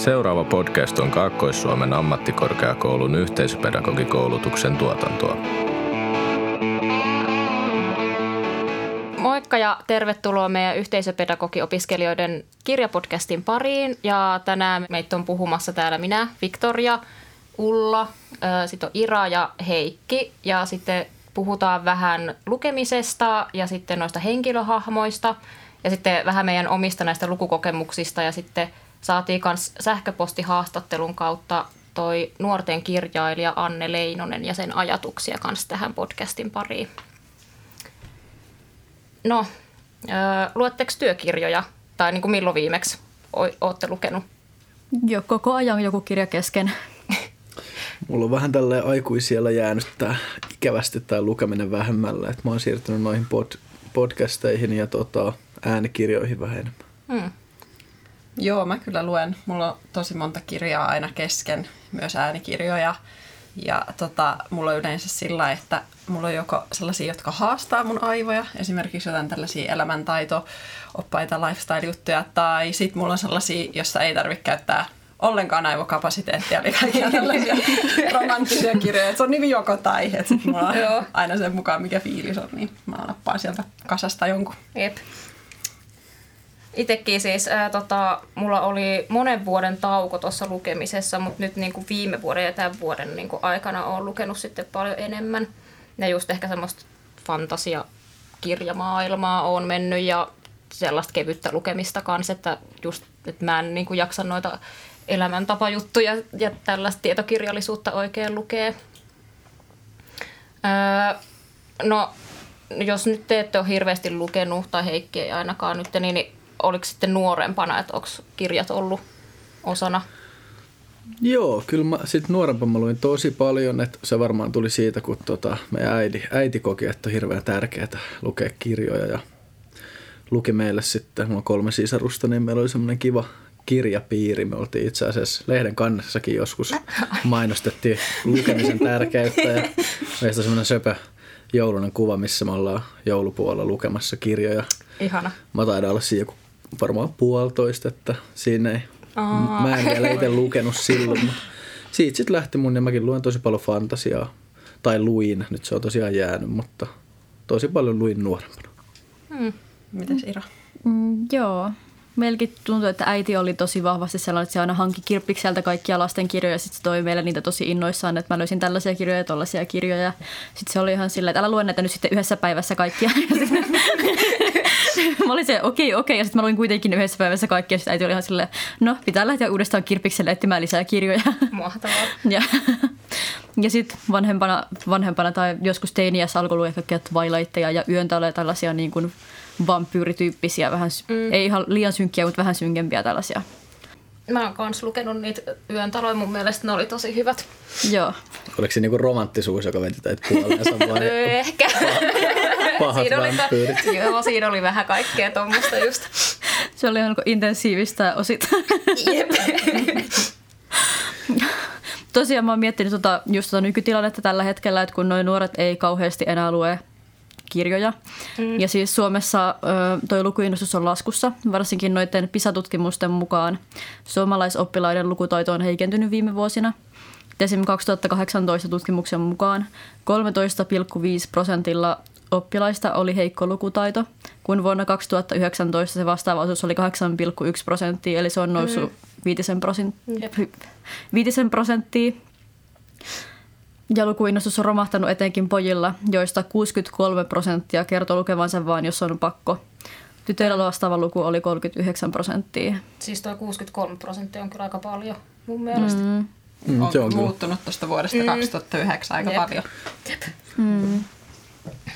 Seuraava podcast on Kaakkois-Suomen ammattikorkeakoulun yhteisöpedagogikoulutuksen tuotantoa. Moikka ja tervetuloa meidän yhteisöpedagogiopiskelijoiden kirjapodcastin pariin. Ja tänään meitä on puhumassa täällä minä, Victoria, Ulla, sitten on Ira ja Heikki. Ja sitten puhutaan vähän lukemisesta ja sitten noista henkilöhahmoista ja sitten vähän meidän omista näistä lukukokemuksista ja sitten saatiin myös sähköpostihaastattelun kautta toi nuorten kirjailija Anne Leinonen ja sen ajatuksia kanssa tähän podcastin pariin. No, luetteko työkirjoja? Tai niin kuin milloin viimeksi olette lukenut? Jo, koko ajan joku kirja kesken. Mulla on vähän tällä aikuisiellä jäänyt tää ikävästi tämä lukeminen vähemmällä. Et mä oon siirtynyt noihin pod, podcasteihin ja tota, äänikirjoihin vähän enemmän. Hmm. Joo, mä kyllä luen. Mulla on tosi monta kirjaa aina kesken, myös äänikirjoja. Ja tota, mulla on yleensä sillä, että mulla on joko sellaisia, jotka haastaa mun aivoja, esimerkiksi jotain tällaisia elämäntaito-oppaita, lifestyle-juttuja, tai sitten mulla on sellaisia, jossa ei tarvitse käyttää ollenkaan aivokapasiteettia, eli kaikkia tällaisia romanttisia kirjoja. se on nimi joko tai, että sit mulla on aina sen mukaan, mikä fiilis on, niin mä nappaan sieltä kasasta jonkun. Jep. Itekin siis, ää, tota, mulla oli monen vuoden tauko tuossa lukemisessa, mutta nyt niin kuin viime vuoden ja tämän vuoden niin kuin aikana olen lukenut sitten paljon enemmän. Ja just ehkä semmoista fantasiakirjamaailmaa on mennyt ja sellaista kevyttä lukemista kanssa, että just että mä en niin kuin jaksa noita elämäntapajuttuja ja tällaista tietokirjallisuutta oikein lukee. Öö, no, jos nyt te ette ole hirveästi lukenut, tai Heikki ei ainakaan nyt, niin oliko sitten nuorempana, että onko kirjat ollut osana? Joo, kyllä mä sitten nuorempana mä luin tosi paljon, että se varmaan tuli siitä, kun tota, meidän äiti, äiti koki, että on hirveän tärkeää lukea kirjoja ja luki meille sitten, mulla on kolme sisarusta, niin meillä oli semmoinen kiva, kirjapiiri. Me oltiin itse asiassa lehden kannessakin joskus mainostettiin lukemisen tärkeyttä ja meistä semmoinen söpö joulunen kuva, missä me ollaan joulupuolella lukemassa kirjoja. Ihana. Mä taidan olla siinä joku varmaan puolitoista, että siinä ei, Aa. mä en vielä itse lukenut silloin, mutta siitä sitten lähti mun ja mäkin luen tosi paljon fantasiaa. Tai luin, nyt se on tosiaan jäänyt, mutta tosi paljon luin nuorempana. Hmm. Mitäs Ira? Mm, joo, Meilläkin tuntuu, että äiti oli tosi vahvasti sellainen, että se aina hankki kirppikseltä kaikkia lastenkirjoja ja sitten se toi meille niitä tosi innoissaan, että mä löysin tällaisia kirjoja ja tollaisia kirjoja. Sitten se oli ihan silleen, että älä lue näitä nyt sitten yhdessä päivässä kaikkia. mä olin se, okei, okay, okei. Okay. Ja sitten mä luin kuitenkin yhdessä päivässä kaikkia. Sitten äiti oli ihan silleen, no pitää lähteä uudestaan kirppikselle etsimään lisää kirjoja. Mahtavaa. ja ja sitten vanhempana, vanhempana tai joskus teiniässä alkoi lukea kaikkia Twilightteja ja yön tällaisia niin kuin vampyyrityyppisiä, vähän, mm. ei ihan liian synkkiä, mutta vähän synkempiä tällaisia. Mä oon kans lukenut niitä yön taloja, mun mielestä ne oli tosi hyvät. Joo. Oliko se niinku romanttisuus, joka veti teitä puoleensa vai? Ehkä. Pahat siinä oli, ta- joo, siinä oli vähän kaikkea tuommoista just. Se oli ihan intensiivistä osit. Jep. Tosiaan mä oon miettinyt tota, just tota nykytilannetta tällä hetkellä, että kun noin nuoret ei kauheasti enää lue kirjoja. Mm. Ja siis Suomessa tuo lukuinnostus on laskussa, varsinkin noiden PISA-tutkimusten mukaan. Suomalaisoppilaiden lukutaito on heikentynyt viime vuosina. Esimerkiksi 2018 tutkimuksen mukaan 13,5 prosentilla oppilaista oli heikko lukutaito, kun vuonna 2019 se vastaava osuus oli 8,1 prosenttia, eli se on noussut mm. 5 prosenttia. Ja lukuinnostus on romahtanut etenkin pojilla, joista 63 prosenttia kertoo lukevansa vain, jos on pakko. Tytöillä vastaava luku oli 39 prosenttia. Siis tuo 63 prosenttia on kyllä aika paljon mun mielestä. Mm. Mm, on, se on muuttunut tuosta vuodesta mm. 2009 aika Jep. paljon. Jep. Mm.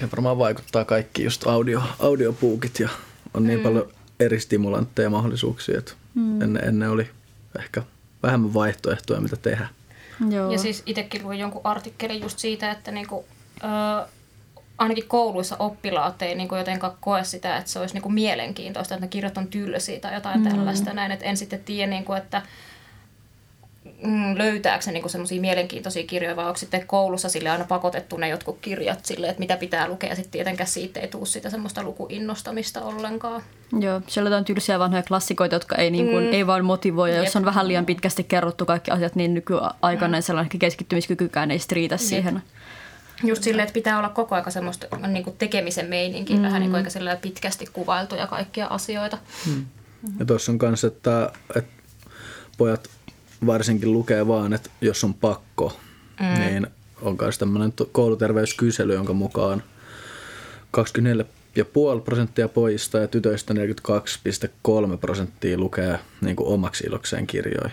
Ja varmaan vaikuttaa kaikki just audio, audiopuukit ja on niin mm. paljon eri stimulantteja ja mahdollisuuksia, että mm. ennen, ennen oli ehkä vähemmän vaihtoehtoja, mitä tehdä. Joo. Ja siis itsekin luin jonkun artikkelin just siitä, että niinku, ö, ainakin kouluissa oppilaat ei niinku jotenkaan koe sitä, että se olisi niinku mielenkiintoista, että ne kirjat on tylsiä tai jotain mm. tällaista näin. Et en sitten tiedä, niinku, että mm, löytääkö se niinku semmoisia mielenkiintoisia kirjoja vai onko sitten koulussa sille aina pakotettu ne jotkut kirjat sille, että mitä pitää lukea ja sitten tietenkään siitä ei tule sitä semmoista lukuinnostamista ollenkaan. Joo, siellä on tylsiä vanhoja klassikoita, jotka ei, niin kuin, mm. ei vaan motivoi. Ja jos on vähän liian pitkästi kerrottu kaikki asiat, niin nykyaikana mm. sellainen keskittymiskykykään ei riitä Jep. siihen. Just silleen, että pitää olla koko aika semmoista niin kuin tekemisen meininki, mm. vähän niin kuin aika pitkästi kuvailtuja kaikkia asioita. Mm. Ja tuossa on myös, että, että pojat varsinkin lukee vaan, että jos on pakko, mm. niin on myös tämmöinen kouluterveyskysely, jonka mukaan 24,5 prosenttia pojista ja tytöistä 42,3 prosenttia lukee niin kuin omaksi ilokseen kirjoja.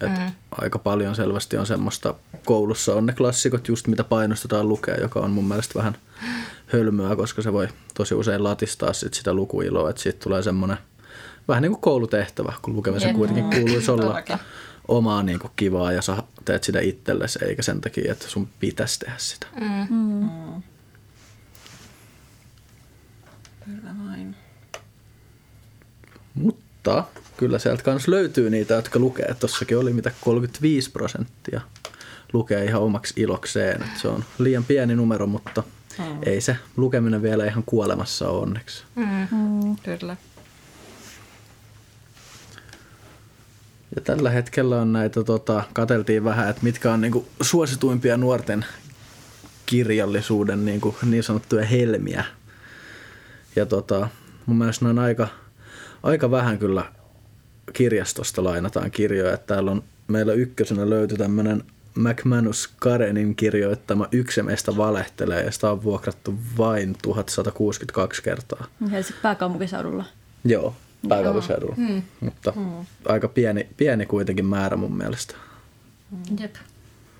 Et mm. Aika paljon selvästi on semmoista, koulussa on ne klassikot just mitä painostetaan lukea, joka on mun mielestä vähän hölmöä, koska se voi tosi usein latistaa sit sitä lukuiloa, että siitä tulee semmoinen vähän niin kuin koulutehtävä, kun lukemisen kuitenkin kuuluisi olla omaa niin kuin kivaa ja sä teet sitä itsellesi, eikä sen takia, että sun pitäisi tehdä sitä. Mm. Mm. Kyllä vain. Mutta kyllä sieltä kanssa löytyy niitä, jotka lukee. Tossakin oli mitä 35 prosenttia lukee ihan omaksi ilokseen. Et se on liian pieni numero, mutta mm. ei se lukeminen vielä ihan kuolemassa ole onneksi. Mm. Mm. Kyllä. Ja tällä hetkellä on näitä, tota, kateltiin vähän, että mitkä on niinku suosituimpia nuorten kirjallisuuden niinku, niin sanottuja helmiä. Ja tota, mun mielestä ne on aika, aika vähän kyllä kirjastosta lainataan kirjoja. Että täällä on, meillä ykkösenä löytyi tämmöinen McManus Karenin kirjoittama Yksi meistä valehtelee ja sitä on vuokrattu vain 1162 kertaa. Helsingin pääkaupunkiseudulla. Joo, pääkaupunkiseudulla. Mm. Mutta mm. aika pieni, pieni kuitenkin määrä mun mielestä. Mm. Jep.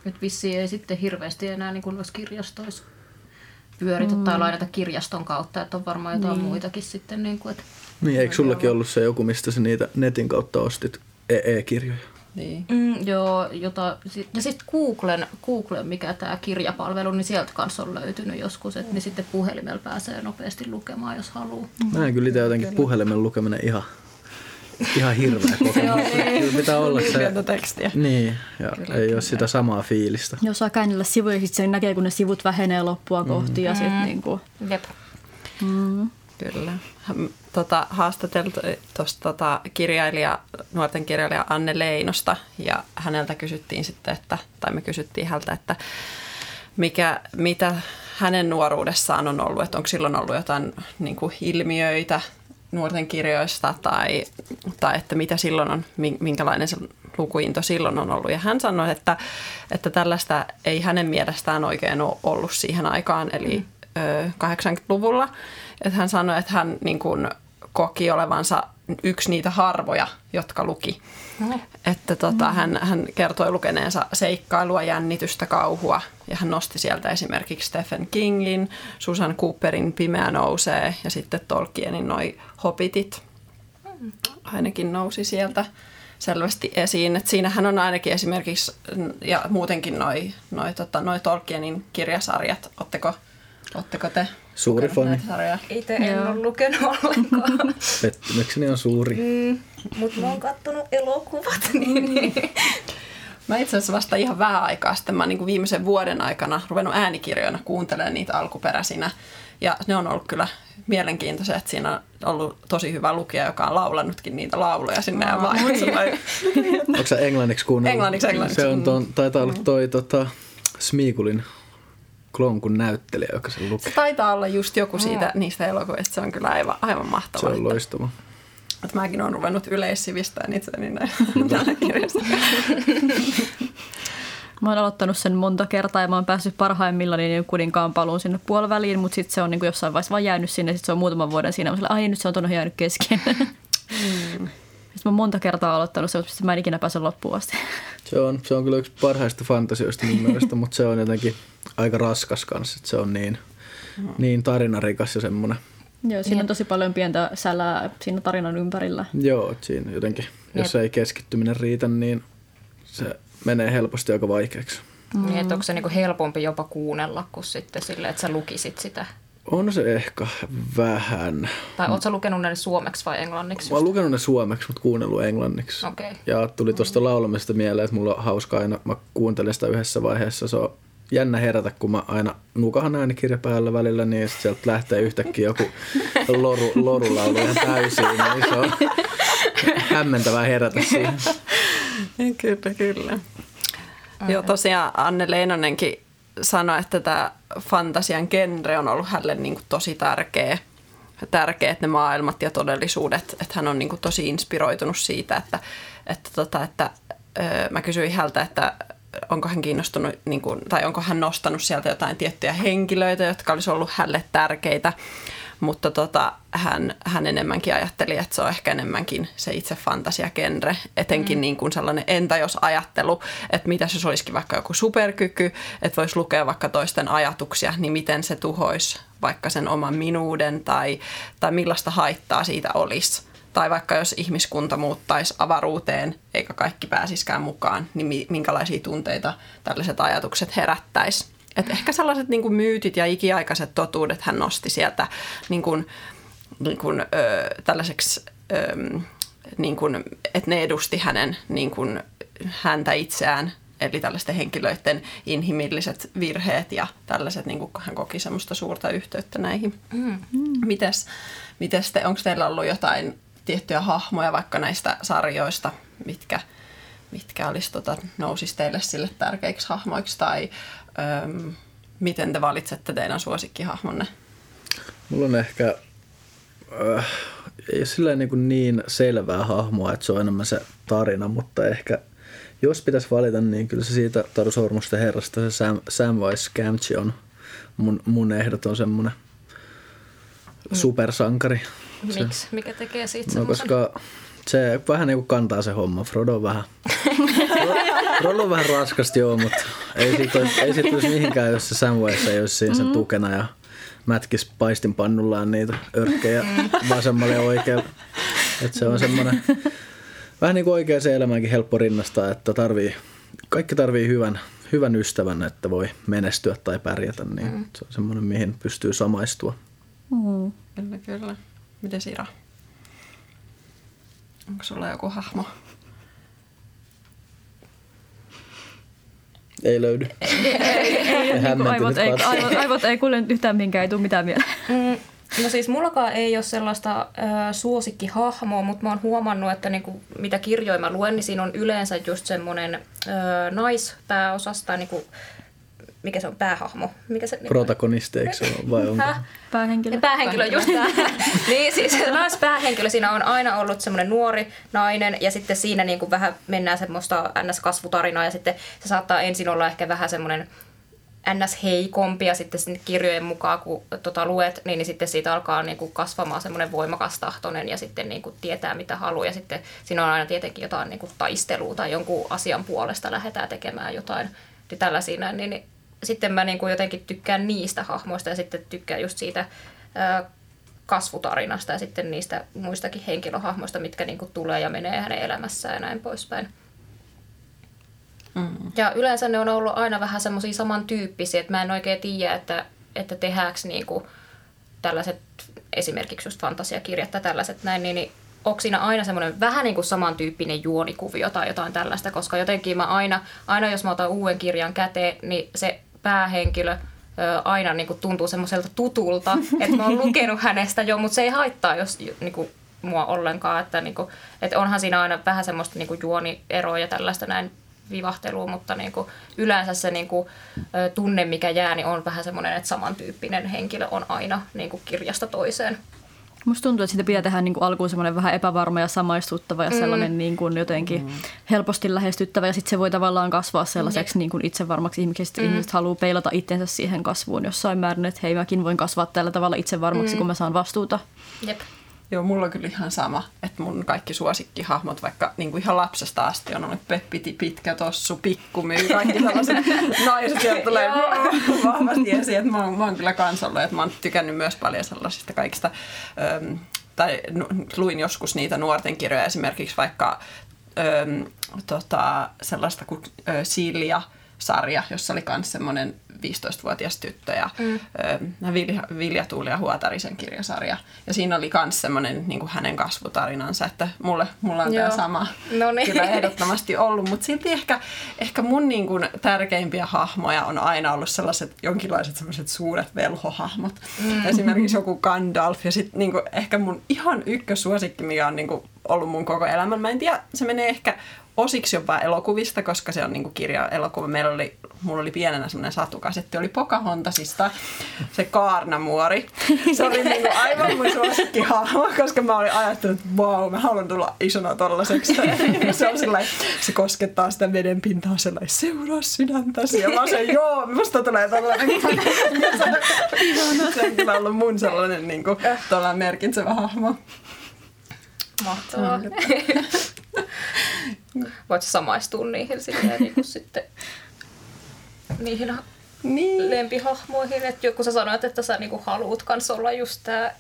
Nyt vissiin ei sitten hirveästi enää niin kuin noissa kirjastoissa pyöritä mm. tai lainata kirjaston kautta, että on varmaan jotain niin. muitakin sitten. Niin, kuin, että niin eikö sullakin ollut se joku, mistä sä niitä netin kautta ostit e- e-kirjoja? Niin. Mm, joo, jota, ja sitten Googlen, Googlen, mikä tämä kirjapalvelu, niin sieltä kanssa on löytynyt joskus, että niin sitten puhelimella pääsee nopeasti lukemaan, jos haluaa. Mä en kyllä itse jotenkin puhelimen lukeminen ihan, ihan hirveä kokemus. kyllä pitää olla se. tekstiä. Niin, ja kyllä, ei kyllä. ole sitä samaa fiilistä. Jos saa käännellä sivuja, sitten se näkee, kun ne sivut vähenee loppua kohti mm. ja sitten mm. niin kuin... Jep. Mm. Kyllä. Tota, haastateltu tuosta tota, kirjailija, nuorten kirjailija Anne Leinosta ja häneltä kysyttiin sitten, että, tai me kysyttiin häneltä, että mikä, mitä hänen nuoruudessaan on ollut, että onko silloin ollut jotain niin kuin ilmiöitä nuorten kirjoista tai, tai että mitä silloin on, minkälainen se lukuinto silloin on ollut. Ja hän sanoi, että, että tällaista ei hänen mielestään oikein ole ollut siihen aikaan, eli mm. 80-luvulla. Että hän sanoi, että hän niin kuin koki olevansa yksi niitä harvoja, jotka luki. No. Että tota, mm. hän, hän kertoi lukeneensa seikkailua, jännitystä, kauhua ja hän nosti sieltä esimerkiksi Stephen Kingin, Susan Cooperin Pimeä nousee ja sitten Tolkienin noi Hobbitit ainakin nousi sieltä selvästi esiin. Et siinähän on ainakin esimerkiksi ja muutenkin noi, noi, tota, noi Tolkienin kirjasarjat. Oletteko, oletteko te Suuri fani. Itse en ole lukenut ollenkaan. Pettymykseni on suuri. Mm, mutta mä oon kattonut elokuvat. Niin, niin. Mä itse asiassa vasta ihan vähän aikaa sitten, mä oon niin viimeisen vuoden aikana ruvennut äänikirjoina kuuntelemaan niitä alkuperäisinä. Ja ne on ollut kyllä mielenkiintoisia, että siinä on ollut tosi hyvä lukija, joka on laulanutkin niitä lauluja sinne. Ja vaan, Onko se englanniksi kuunnellut? Englanniksi, englanniksi. Se on ton, taitaa olla toi tota, Smiikulin Klonkun näyttelijä, joka sen lukee. Se taitaa olla just joku siitä, mm. niistä elokuvista. Se on kyllä aivan, aivan mahtavaa. Se on loistava. Että mäkin olen ruvennut yleissivistään itseäni näin kirjasta. Mä oon aloittanut sen monta kertaa ja mä oon päässyt parhaimmillaan niin kuninkaan paluun sinne puoliväliin, mutta sitten se on niin kuin jossain vaiheessa vaan jäänyt sinne. Sitten se on muutaman vuoden siinä. Mä ai nyt se on tuonne jäänyt kesken. Mm. Sitten mä oon monta kertaa aloittanut se, mutta mä en ikinä pääse loppuun asti. Se on, se on kyllä yksi parhaista fantasioista mun mielestä, mutta se on jotenkin aika raskas kanssa. Että se on niin, mm. niin tarinarikas ja semmoinen. Joo, siinä on tosi paljon pientä sälää siinä tarinan ympärillä. Joo, siinä jotenkin, jos ei keskittyminen riitä, niin se menee helposti aika vaikeaksi. Mm. Niin, että onko se niinku helpompi jopa kuunnella kuin sitten sille, että sä lukisit sitä On se ehkä vähän. Tai ootko lukenut ne suomeksi vai englanniksi? Mä oon lukenut ne suomeksi, mutta kuunnellut englanniksi. Okei. Ja tuli tuosta laulamista mieleen, että mulla on hauska aina, mä kuuntelin sitä yhdessä vaiheessa. Se on jännä herätä, kun mä aina nukahan äänikirja päällä välillä, niin sit sieltä lähtee yhtäkkiä joku loru, lorulaulu ihan täysin. Niin se on hämmentävää herätä siihen. Kyllä, kyllä. Joo, tosiaan Anne Leinonenkin sanoi, että tämä fantasian genre on ollut hänelle niin kuin tosi tärkeä, tärkeät ne maailmat ja todellisuudet. Että hän on niin kuin tosi inspiroitunut siitä, että, että, tota, että öö, mä kysyin häneltä, että onko hän kiinnostunut, niin kuin, tai onko hän nostanut sieltä jotain tiettyjä henkilöitä, jotka olisi ollut hänelle tärkeitä mutta tota, hän, hän enemmänkin ajatteli, että se on ehkä enemmänkin se itse fantasiagenre, etenkin mm. niin kuin sellainen entä jos ajattelu, että mitä jos olisikin vaikka joku superkyky, että voisi lukea vaikka toisten ajatuksia, niin miten se tuhoisi vaikka sen oman minuuden tai, tai millaista haittaa siitä olisi. Tai vaikka jos ihmiskunta muuttaisi avaruuteen eikä kaikki pääsiskään mukaan, niin minkälaisia tunteita tällaiset ajatukset herättäisi. Et ehkä sellaiset niin kuin myytit ja ikiaikaiset totuudet hän nosti sieltä niin kuin, niin kuin, ö, tällaiseksi, ö, niin kuin, että ne edusti hänen niin kuin, häntä itseään eli tällaisten henkilöiden inhimilliset virheet ja tällaiset, niin kuin hän koki semmoista suurta yhteyttä näihin. Mm. Mites, mites te, onko teillä ollut jotain tiettyjä hahmoja vaikka näistä sarjoista, mitkä, mitkä olisi, tota, nousis teille sille tärkeiksi hahmoiksi tai Öm, miten te valitsette teidän suosikkihahmonne? Mulla on ehkä, äh, ei ole sillä niin, niin selvää hahmoa, että se on enemmän se tarina, mutta ehkä jos pitäisi valita, niin kyllä se siitä Taru Sormusten herrasta se Sam, Samwise Gamgee on mun, mun ehdoton semmoinen mm. supersankari. Miksi? Mikä tekee siitä No koska se vähän niin kuin kantaa se homma. Frodo on vähän, Frodo on vähän raskasti joo, mutta ei siitä, olisi, ei siitä olisi mihinkään, jos se Samwise ei olisi siinä sen mm. tukena ja mätkis paistinpannullaan niitä örkkejä mm. vasemmalle ja oikealle. Että se on semmoinen vähän niin kuin oikea se elämäänkin helppo rinnastaa, että tarvii, kaikki tarvii hyvän, hyvän ystävän, että voi menestyä tai pärjätä, niin mm. se on semmoinen, mihin pystyy samaistua. Mm. Kyllä, kyllä. Miten Sira? Onko sulla joku hahmo? Ei löydy. Ei, ei, ei, ei, aivot, ei, aivot, aivot ei kuule yhtään minkään, ei tule mitään mieleen. Mm, no siis mullakaan ei ole sellaista äh, suosikkihahmoa, mutta mä oon huomannut, että niinku, mitä kirjoja mä luen, niin siinä on yleensä just semmoinen äh, naispääosasta, niinku, mikä se on, päähahmo? Mikä se, Protagonisti, eikö se ole, vai onko? Päähenkilö. Päähenkilö, just tämä. niin siis päähenkilö siinä on aina ollut semmoinen nuori nainen ja sitten siinä niin kuin vähän mennään semmoista NS-kasvutarinaa ja sitten se saattaa ensin olla ehkä vähän semmoinen ns. heikompi ja sitten sinne kirjojen mukaan, kun tota luet, niin, niin sitten siitä alkaa niin kuin kasvamaan semmoinen voimakas tahtoinen ja sitten niin kuin tietää mitä haluaa. Ja sitten siinä on aina tietenkin jotain niin kuin taistelua tai jonkun asian puolesta lähdetään tekemään jotain niin tällaisia. Niin, niin sitten mä niin kuin jotenkin tykkään niistä hahmoista ja sitten tykkään just siitä ää, kasvutarinasta ja sitten niistä muistakin henkilöhahmoista, mitkä niin kuin tulee ja menee hänen elämässään ja näin poispäin. Mm. Ja yleensä ne on ollut aina vähän semmoisia samantyyppisiä, että mä en oikein tiedä, että, että tehdäänkö niin kuin tällaiset esimerkiksi just fantasiakirjat tai tällaiset näin, niin, niin onko siinä aina semmoinen vähän niin kuin samantyyppinen juonikuvio tai jotain tällaista, koska jotenkin mä aina, aina jos mä otan uuden kirjan käteen, niin se päähenkilö aina niin kuin tuntuu semmoiselta tutulta, että mä oon lukenut hänestä jo, mutta se ei haittaa jos, niin kuin, mua ollenkaan. Että, niin kuin, että onhan siinä aina vähän semmoista niin kuin juonieroa ja tällaista näin vivahtelua, mutta niin kuin, yleensä se niin kuin, tunne, mikä jää, niin on vähän semmoinen, että samantyyppinen henkilö on aina niin kuin kirjasta toiseen. Musta tuntuu, että siitä pitää tehdä niin kuin alkuun semmoinen vähän epävarma ja samaistuttava ja mm. sellainen niin kuin jotenkin mm. helposti lähestyttävä. Ja sitten se voi tavallaan kasvaa sellaiseksi mm. niin kuin itsevarmaksi ihmiseksi. Mm. Ihmiset haluaa peilata itsensä siihen kasvuun jossain määrin, että hei mäkin voin kasvaa tällä tavalla itsevarmaksi, mm. kun mä saan vastuuta. Jep. Joo, mulla on kyllä ihan sama, että mun kaikki suosikkihahmot, vaikka niin kuin ihan lapsesta asti on ollut Peppiti, Pitkä Tossu, Pikkumyy, kaikki sellaiset naiset, jotka tulee vahvasti esiin. Että mä, oon, mä oon kyllä kans ollut, että mä oon tykännyt myös paljon sellaisista kaikista, ähm, tai luin joskus niitä nuorten kirjoja esimerkiksi vaikka ähm, tota, sellaista kuin äh, Silja, sarja, jossa oli myös semmoinen 15-vuotias tyttö ja mm. Vilja, Vilja Tuuli ja Huotarisen kirjasarja. Ja siinä oli myös semmoinen niin hänen kasvutarinansa, että mulle, mulla on tämä sama Noniin. kyllä ehdottomasti ollut. Mutta silti ehkä, ehkä mun niin kuin, tärkeimpiä hahmoja on aina ollut sellaiset jonkinlaiset sellaiset suuret velhohahmot. Mm. Esimerkiksi joku Gandalf ja sitten niin ehkä mun ihan ykkösuosikki, mikä on niin kuin, ollut mun koko elämän. Mä en tiedä, se menee ehkä osiksi jopa elokuvista, koska se on niinku kirja elokuva. Meillä oli, mulla oli pienenä semmoinen satukasetti, oli Pocahontasista se Kaarnamuori. Se oli niinku aivan mun suosikkihahmo, koska mä olin ajatellut, että vau, mä haluan tulla isona tollaseksi. se on sellainen, se koskettaa sitä veden pintaa sellainen, seuraa sydäntäsi. Ja mä se, joo, musta tulee tollainen. se on kyllä ollut mun sellainen niinku, merkitsevä hahmo. Mahtavaa. Voit samaistua niihin silleen, niin kuin sitten niihin niin. lempihahmoihin. Että kun sä sanoit, että sä niinku haluut kans olla just tää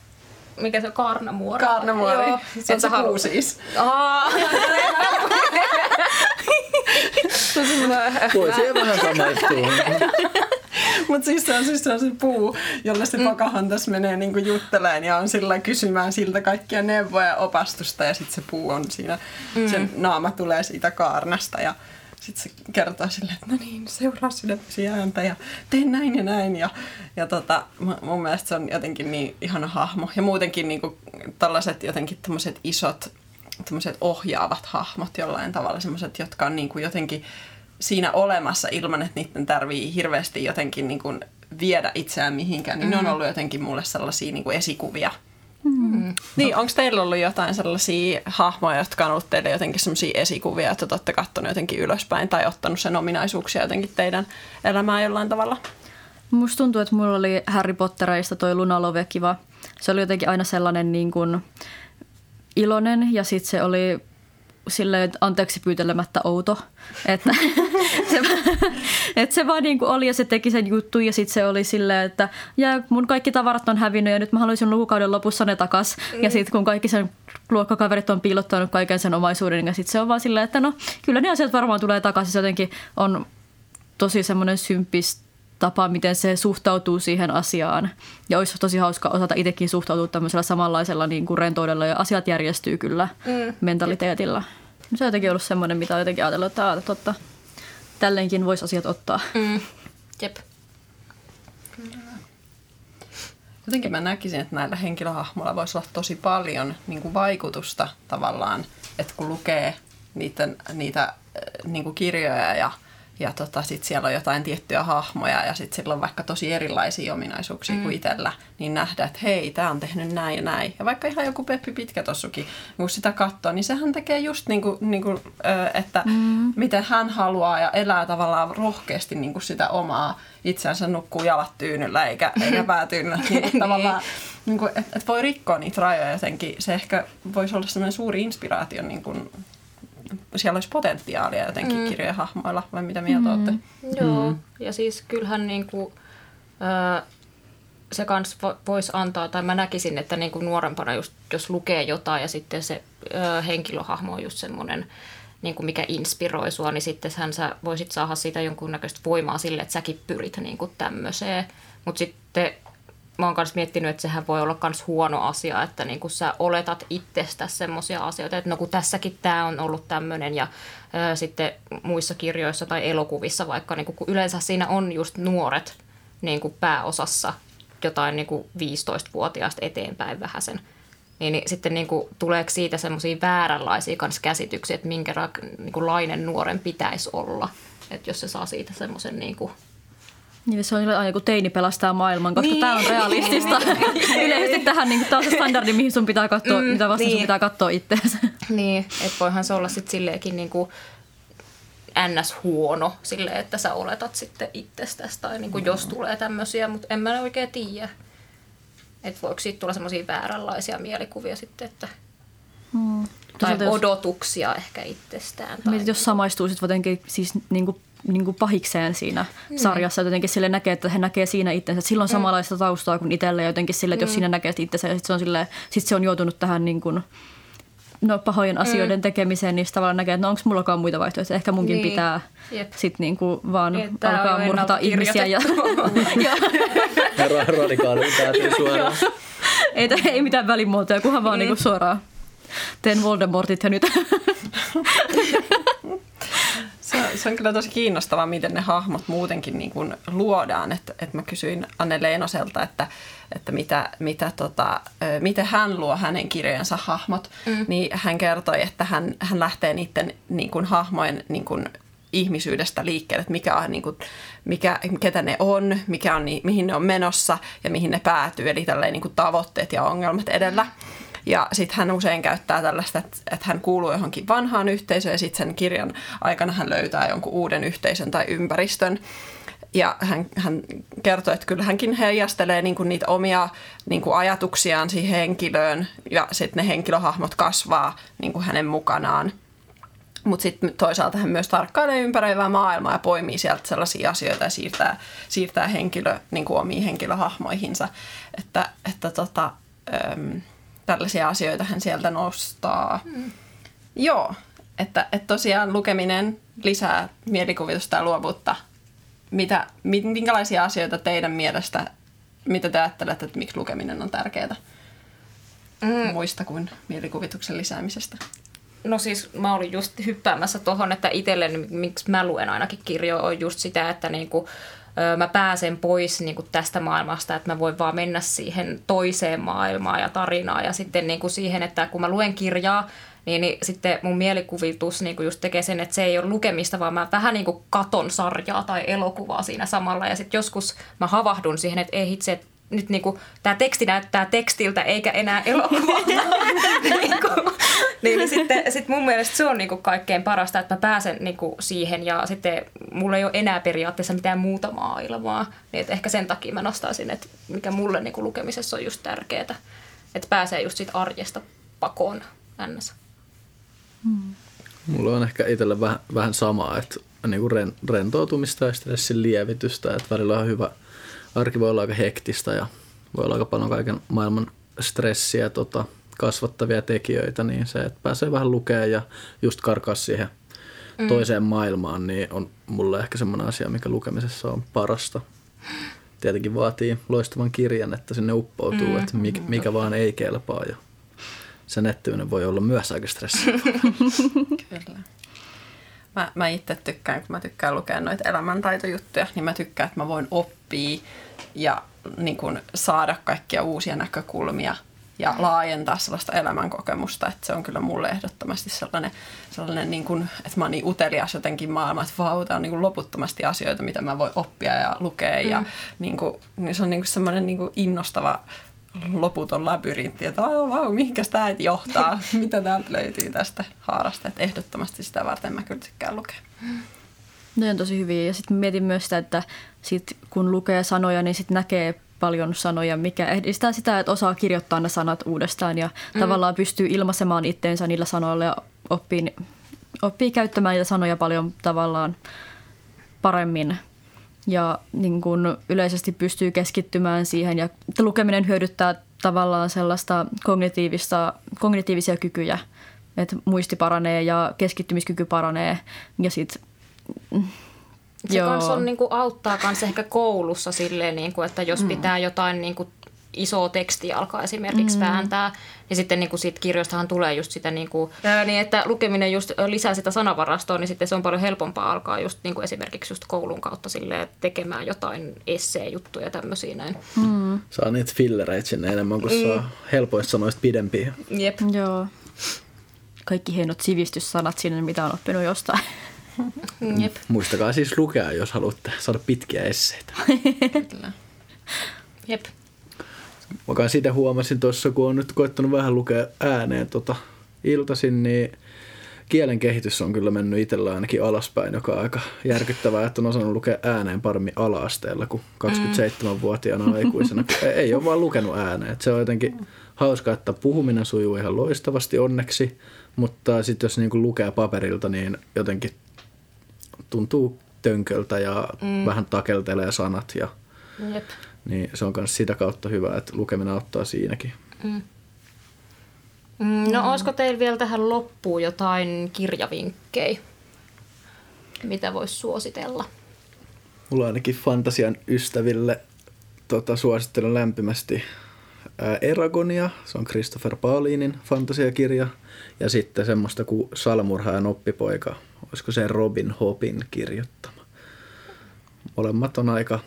mikä se on, Kaarnamuori? Kaarnamuori. Joo. Se on se halu... puu siis. Voi siihen vähän samaistua. Mutta siis se on, siis se puu, jolle se mm. Pocahontas menee niinku jutteleen ja on sillä kysymään siltä kaikkia neuvoja ja opastusta ja sitten se puu on siinä, mm. sen naama tulee siitä kaarnasta ja sitten se kertoo silleen, että no niin, seuraa sydämesi ääntä ja tee näin ja näin. Ja, ja tota, mun mielestä se on jotenkin niin ihana hahmo. Ja muutenkin niinku tällaiset jotenkin tämmöiset isot ohjaavat hahmot jollain tavalla, semmoiset, jotka on niinku jotenkin siinä olemassa ilman, että niiden tarvii hirveästi jotenkin niin kuin viedä itseään mihinkään, niin mm. ne on mm. ollut jotenkin mulle sellaisia niin kuin esikuvia. Mm. Niin, onko teillä ollut jotain sellaisia hahmoja, jotka on ollut teille jotenkin sellaisia esikuvia, että te olette katsonut jotenkin ylöspäin tai ottanut sen ominaisuuksia jotenkin teidän elämään jollain tavalla? Musta tuntuu, että mulla oli Harry Pottereista toi Luna Lovekiva. Se oli jotenkin aina sellainen niin kuin iloinen ja sitten se oli silleen anteeksi pyytelemättä outo. Että se, että se vaan niin kuin oli ja se teki sen juttu ja sitten se oli silleen, että ja mun kaikki tavarat on hävinnyt ja nyt mä haluaisin lukukauden lopussa ne takas. Mm. Ja sitten kun kaikki sen luokkakaverit on piilottanut kaiken sen omaisuuden ja sitten se on vaan silleen, että no kyllä ne asiat varmaan tulee takaisin. Se jotenkin on tosi semmoinen sympis tapa, miten se suhtautuu siihen asiaan. Ja olisi tosi hauska osata itsekin suhtautua tämmöisellä samanlaisella niin kuin rentoudella ja asiat järjestyy kyllä mm. mentaliteetilla. Se on jotenkin ollut semmoinen, mitä on jotenkin ajatellut, että, että totta, tälleenkin voisi asiat ottaa. Mm. Jep. Jotenkin mä näkisin, että näillä henkilöhahmoilla voisi olla tosi paljon niin kuin vaikutusta tavallaan, että kun lukee niitä, niitä niin kuin kirjoja ja ja tota, sitten siellä on jotain tiettyjä hahmoja ja sitten sillä on vaikka tosi erilaisia ominaisuuksia mm. kuin itsellä, niin nähdään, että hei, tämä on tehnyt näin ja näin. Ja vaikka ihan joku Peppi Pitkätossukin, kun sitä katsoo, niin sehän tekee just niin kuin, niin kuin että mm. miten hän haluaa ja elää tavallaan rohkeasti niin kuin sitä omaa itseänsä nukkuu jalat tyynyllä eikä, eikä päätyynyllä. Niin kuin tavallaan, niin kuin, että, että voi rikkoa niitä rajoja jotenkin. Se ehkä voisi olla sellainen suuri inspiraatio niin kuin siellä olisi potentiaalia jotenkin mm. kirjojen hahmoilla, vai mitä mieltä mm. olette? Joo, mm. ja siis kyllähän niin kuin, äh, se kans voisi antaa, tai mä näkisin, että niin kuin nuorempana just, jos lukee jotain ja sitten se äh, henkilöhahmo on just semmoinen, niin kuin mikä inspiroi sua, niin sitten sä voisit saada siitä jonkunnäköistä voimaa sille, että säkin pyrit niin kuin tämmöiseen. Mutta sitten mä oon myös miettinyt, että sehän voi olla myös huono asia, että niin kun sä oletat itsestä semmoisia asioita, että no kun tässäkin tämä on ollut tämmöinen ja ää, sitten muissa kirjoissa tai elokuvissa vaikka, niin kun, kun yleensä siinä on just nuoret niin kuin pääosassa jotain niin kuin 15-vuotiaasta eteenpäin vähäsen, niin, niin sitten niin kuin, tuleeko siitä semmoisia vääränlaisia kans käsityksiä, että minkälainen niin nuoren pitäisi olla, että jos se saa siitä semmoisen niin kuin, niin se on aina kun teini pelastaa maailman, koska niin. tämä on realistista. Yleisesti tähän, niin tämä on se standardi, mihin sun pitää katsoa, mm, mitä vasta niin. sun pitää katsoa itseänsä. Niin, että voihan se olla sitten silleenkin niin kuin ns. huono silleen, että sä oletat sitten itsestäsi tai niin kuin mm. jos tulee tämmöisiä, mutta en mä oikein tiedä. Että voiko siitä tulla semmoisia vääränlaisia mielikuvia sitten, että mm. tai odotuksia ehkä itsestään. Tai Mietit, jos samaistuu sitten jotenkin siis niin kuin niin kuin pahikseen siinä mm. sarjassa. Jotenkin sille näkee, että he näkee siinä itsensä. Että sillä on mm. samanlaista taustaa kuin itselle ja jotenkin sille, että mm. jos siinä näkee itsensä ja sitten se, on sille, sit se on joutunut tähän niin kuin no, pahojen asioiden mm. tekemiseen, niin tavallaan näkee, että no onko mullakaan muita vaihtoehtoja. Ehkä munkin Niin. pitää Jep. sitten niinku vaan Niin, tää on alkaa jo murhata ihmisiä. Ja, ja, Ja ra- radikaali päätyy suoraan. ei, ei mitään välimuotoja, kunhan vaan niinku suoraan teen Voldemortit ja nyt. Se, on- se on kyllä tosi kiinnostavaa, miten ne hahmot muutenkin niin kuin luodaan. Että, että mä kysyin Anne Leinoselta, että, että mitä, mitä tota, miten hän luo hänen kirjojensa hahmot. Mm. Niin hän kertoi, että hän, hän lähtee niiden niin kuin hahmojen niin kuin ihmisyydestä liikkeelle, että mikä on, niin kuin, mikä, ketä ne on, mikä on, mihin ne on menossa ja mihin ne päätyy. Eli tälleen niin kuin tavoitteet ja ongelmat edellä. Ja sitten hän usein käyttää tällaista, että, hän kuuluu johonkin vanhaan yhteisöön ja sitten sen kirjan aikana hän löytää jonkun uuden yhteisön tai ympäristön. Ja hän, hän kertoo, että kyllä hänkin heijastelee niin kuin niitä omia niin kuin ajatuksiaan siihen henkilöön ja sitten ne henkilöhahmot kasvaa niin kuin hänen mukanaan. Mutta sitten toisaalta hän myös tarkkailee ympäröivää maailmaa ja poimii sieltä sellaisia asioita ja siirtää, siirtää henkilö niin kuin omiin henkilöhahmoihinsa. Että, että tota, tällaisia asioita hän sieltä nostaa. Mm. Joo, että, että tosiaan lukeminen lisää mielikuvitusta ja luovuutta. Mitä, mi- minkälaisia asioita teidän mielestä, mitä te ajattelette, että miksi lukeminen on tärkeää? Mm. Muista kuin mielikuvituksen lisäämisestä. No siis mä olin just hyppäämässä tuohon, että itselleni, miksi mä luen ainakin kirjoja, on just sitä, että niinku, mä pääsen pois niinku tästä maailmasta, että mä voin vaan mennä siihen toiseen maailmaan ja tarinaan. Ja sitten niinku siihen, että kun mä luen kirjaa, niin, niin sitten mun mielikuvitus niinku just tekee sen, että se ei ole lukemista, vaan mä vähän niinku katon sarjaa tai elokuvaa siinä samalla. Ja sitten joskus mä havahdun siihen, että ei hitse, että nyt niinku, tämä teksti näyttää tekstiltä eikä enää elokuvalta. niinku, niin, niin sitten sit mun mielestä se on niinku kaikkein parasta, että mä pääsen niinku siihen ja sitten mulla ei ole enää periaatteessa mitään muuta maailmaa. Niin että ehkä sen takia mä nostaisin, että mikä mulle niinku lukemisessa on just tärkeää, että pääsee just siitä arjesta pakoon ns. Mulla on ehkä itsellä vähän, vähän samaa, että niinku ren, rentoutumista ja stressin lievitystä. Että välillä on hyvä, arki voi olla aika hektistä ja voi olla aika paljon kaiken maailman stressiä tota, kasvattavia tekijöitä, niin se, että pääsee vähän lukemaan ja just karkaa siihen mm. toiseen maailmaan, niin on mulle ehkä semmoinen asia, mikä lukemisessa on parasta. Tietenkin vaatii loistavan kirjan, että sinne uppoutuu, mm. että mikä, mikä vaan ei kelpaa ja se nettyminen voi olla myös aika stressiä. Kyllä. Mä, mä itse tykkään, kun mä tykkään lukea noita elämäntaitojuttuja, niin mä tykkään, että mä voin oppia ja niin kun, saada kaikkia uusia näkökulmia ja laajentaa sellaista elämänkokemusta, että se on kyllä mulle ehdottomasti sellainen, sellainen niin kun, että mä oon niin utelias jotenkin maailma, että vau, on niin loputtomasti asioita, mitä mä voin oppia ja lukea mm. ja niin kun, niin se on niin kun semmoinen niin innostava loputon labyrintti, että vau, vau, mihinkäs tämä johtaa, mitä täältä löytyy tästä haarasta, että ehdottomasti sitä varten mä kyllä tykkään lukea. Ne on tosi hyviä. Ja sitten mietin myös sitä, että sit kun lukee sanoja, niin sitten näkee paljon sanoja, mikä edistää sitä, että osaa kirjoittaa ne sanat uudestaan ja mm. tavallaan pystyy ilmaisemaan itteensä niillä sanoilla ja oppii, oppii käyttämään niitä sanoja paljon tavallaan paremmin. Ja niin kun yleisesti pystyy keskittymään siihen ja lukeminen hyödyttää tavallaan sellaista kognitiivista, kognitiivisia kykyjä, että muisti paranee ja keskittymiskyky paranee ja sitten Se Joo. kans on, niinku, auttaa kans ehkä koulussa silleen, niinku, että jos mm. pitää jotain niinku, isoa tekstiä alkaa esimerkiksi mm. vääntää, niin sitten niinku, siitä kirjoistahan tulee just sitä, niinku, ää, niin että lukeminen just lisää sitä sanavarastoa, niin sitten se on paljon helpompaa alkaa just niinku, esimerkiksi just koulun kautta silleen, tekemään jotain essee-juttuja ja tämmöisiä näin. mm, Saa niitä fillereitä sinne enemmän, kun saa helpoista sanoista pidempiä. Jep. joo. Kaikki hienot sivistyssanat sinne, mitä on oppinut jostain. Jep. Muistakaa siis lukea, jos haluatte saada pitkiä esseitä. Jep. Mä kai sitä huomasin tuossa, kun on nyt koettanut vähän lukea ääneen tota iltaisin, niin kielen kehitys on kyllä mennyt itsellä ainakin alaspäin, joka on aika järkyttävää, että on osannut lukea ääneen paremmin ala-asteella kuin 27-vuotiaana aikuisena. kun ei- Ei ole vaan lukenut ääneen. Et se on jotenkin hauska, että puhuminen sujuu ihan loistavasti onneksi, mutta sitten jos niinku lukee paperilta, niin jotenkin tuntuu tönköltä ja mm. vähän takeltelee sanat ja Jep. Niin se on myös sitä kautta hyvä, että lukeminen auttaa siinäkin. Mm, no olisiko teillä vielä tähän loppuun jotain kirjavinkkejä, mitä voisi suositella? Mulla ainakin fantasian ystäville tota, suosittelen lämpimästi ää, Eragonia, se on Christopher Paulinin fantasiakirja, ja sitten semmoista kuin Salmurhaajan oppipoika, olisiko se Robin Hopin kirjoittama. Molemmat on aika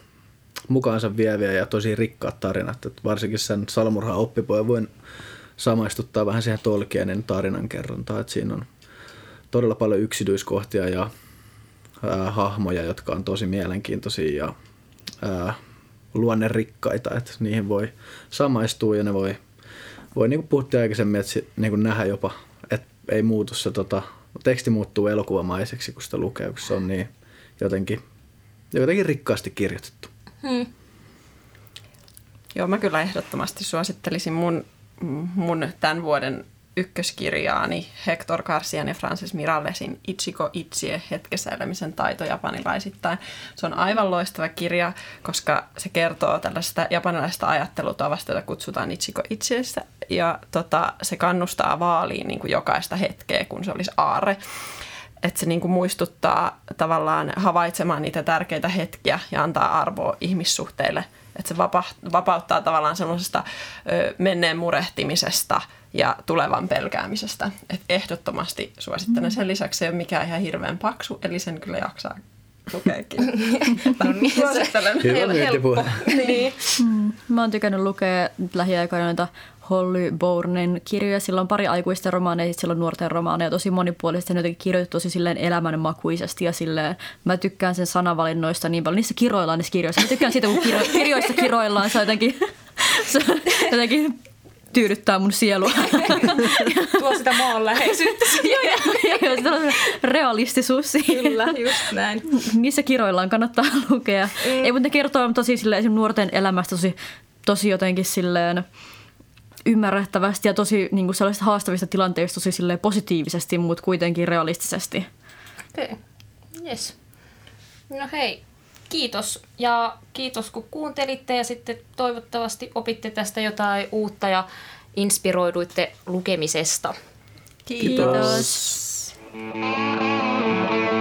mukaansa vieviä ja tosi rikkaat tarinat, että varsinkin sen Salmurhaan oppipojan voin samaistuttaa vähän siihen Tolkienin tarinankerrontaan, että siinä on todella paljon yksityiskohtia ja ää, hahmoja, jotka on tosi mielenkiintoisia ja ää, luonnerikkaita, että niihin voi samaistua ja ne voi, voi niin kuin puhuttiin aikaisemmin, että niin kuin nähdä jopa, että ei muutu se tota, teksti muuttuu elokuvamaiseksi, kun sitä lukee, kun se on niin jotenkin, jotenkin rikkaasti kirjoitettu. Hmm. Joo, mä kyllä ehdottomasti suosittelisin mun, mun tämän vuoden ykköskirjaani Hector Garcian ja Francis Mirallesin Ichiko Itsie hetkessä elämisen taito japanilaisittain. Se on aivan loistava kirja, koska se kertoo tällaista japanilaisesta ajattelutavasta, jota kutsutaan Ichiko Itsiessä. Ja tota, se kannustaa vaaliin niin kuin jokaista hetkeä, kun se olisi aare että se niin kuin muistuttaa tavallaan havaitsemaan niitä tärkeitä hetkiä ja antaa arvoa ihmissuhteille. Että se vapa- vapauttaa tavallaan semmoisesta menneen murehtimisesta ja tulevan pelkäämisestä. Et ehdottomasti suosittelen. Sen lisäksi se ei ole mikään ihan hirveän paksu, eli sen kyllä jaksaa lukeekin. no niin, suosittelen. Hyvä myyntipuhe. niin. Mm, mä oon tykännyt lukea lähiaikoina noita Holly Bournen kirjoja. Sillä on pari aikuisten romaaneja, sillä on nuorten romaaneja. Tosi monipuolisesti ne jotenkin kirjoitettu tosi silleen elämänmakuisesti ja silleen, mä tykkään sen sanavalinnoista niin paljon. Niissä kiroillaan niissä kirjoissa. Mä tykkään siitä, kun kiro, kirjoissa kiroillaan. Se jotenkin, se jotenkin tyydyttää mun sielua. Tuo sitä maanläheisyyttä Joo, sitä on realistisuus siihen. Kyllä, just näin. Niissä kiroillaan kannattaa lukea. Mm. Ei, mutta ne kertoo tosi silleen, nuorten elämästä tosi, tosi jotenkin silleen ymmärrettävästi ja tosi niin kuin sellaisista haastavista tilanteista tosi silleen positiivisesti, mutta kuitenkin realistisesti. Okei, okay. yes. No hei, kiitos ja kiitos kun kuuntelitte ja sitten toivottavasti opitte tästä jotain uutta ja inspiroiduitte lukemisesta. Kiitos. kiitos.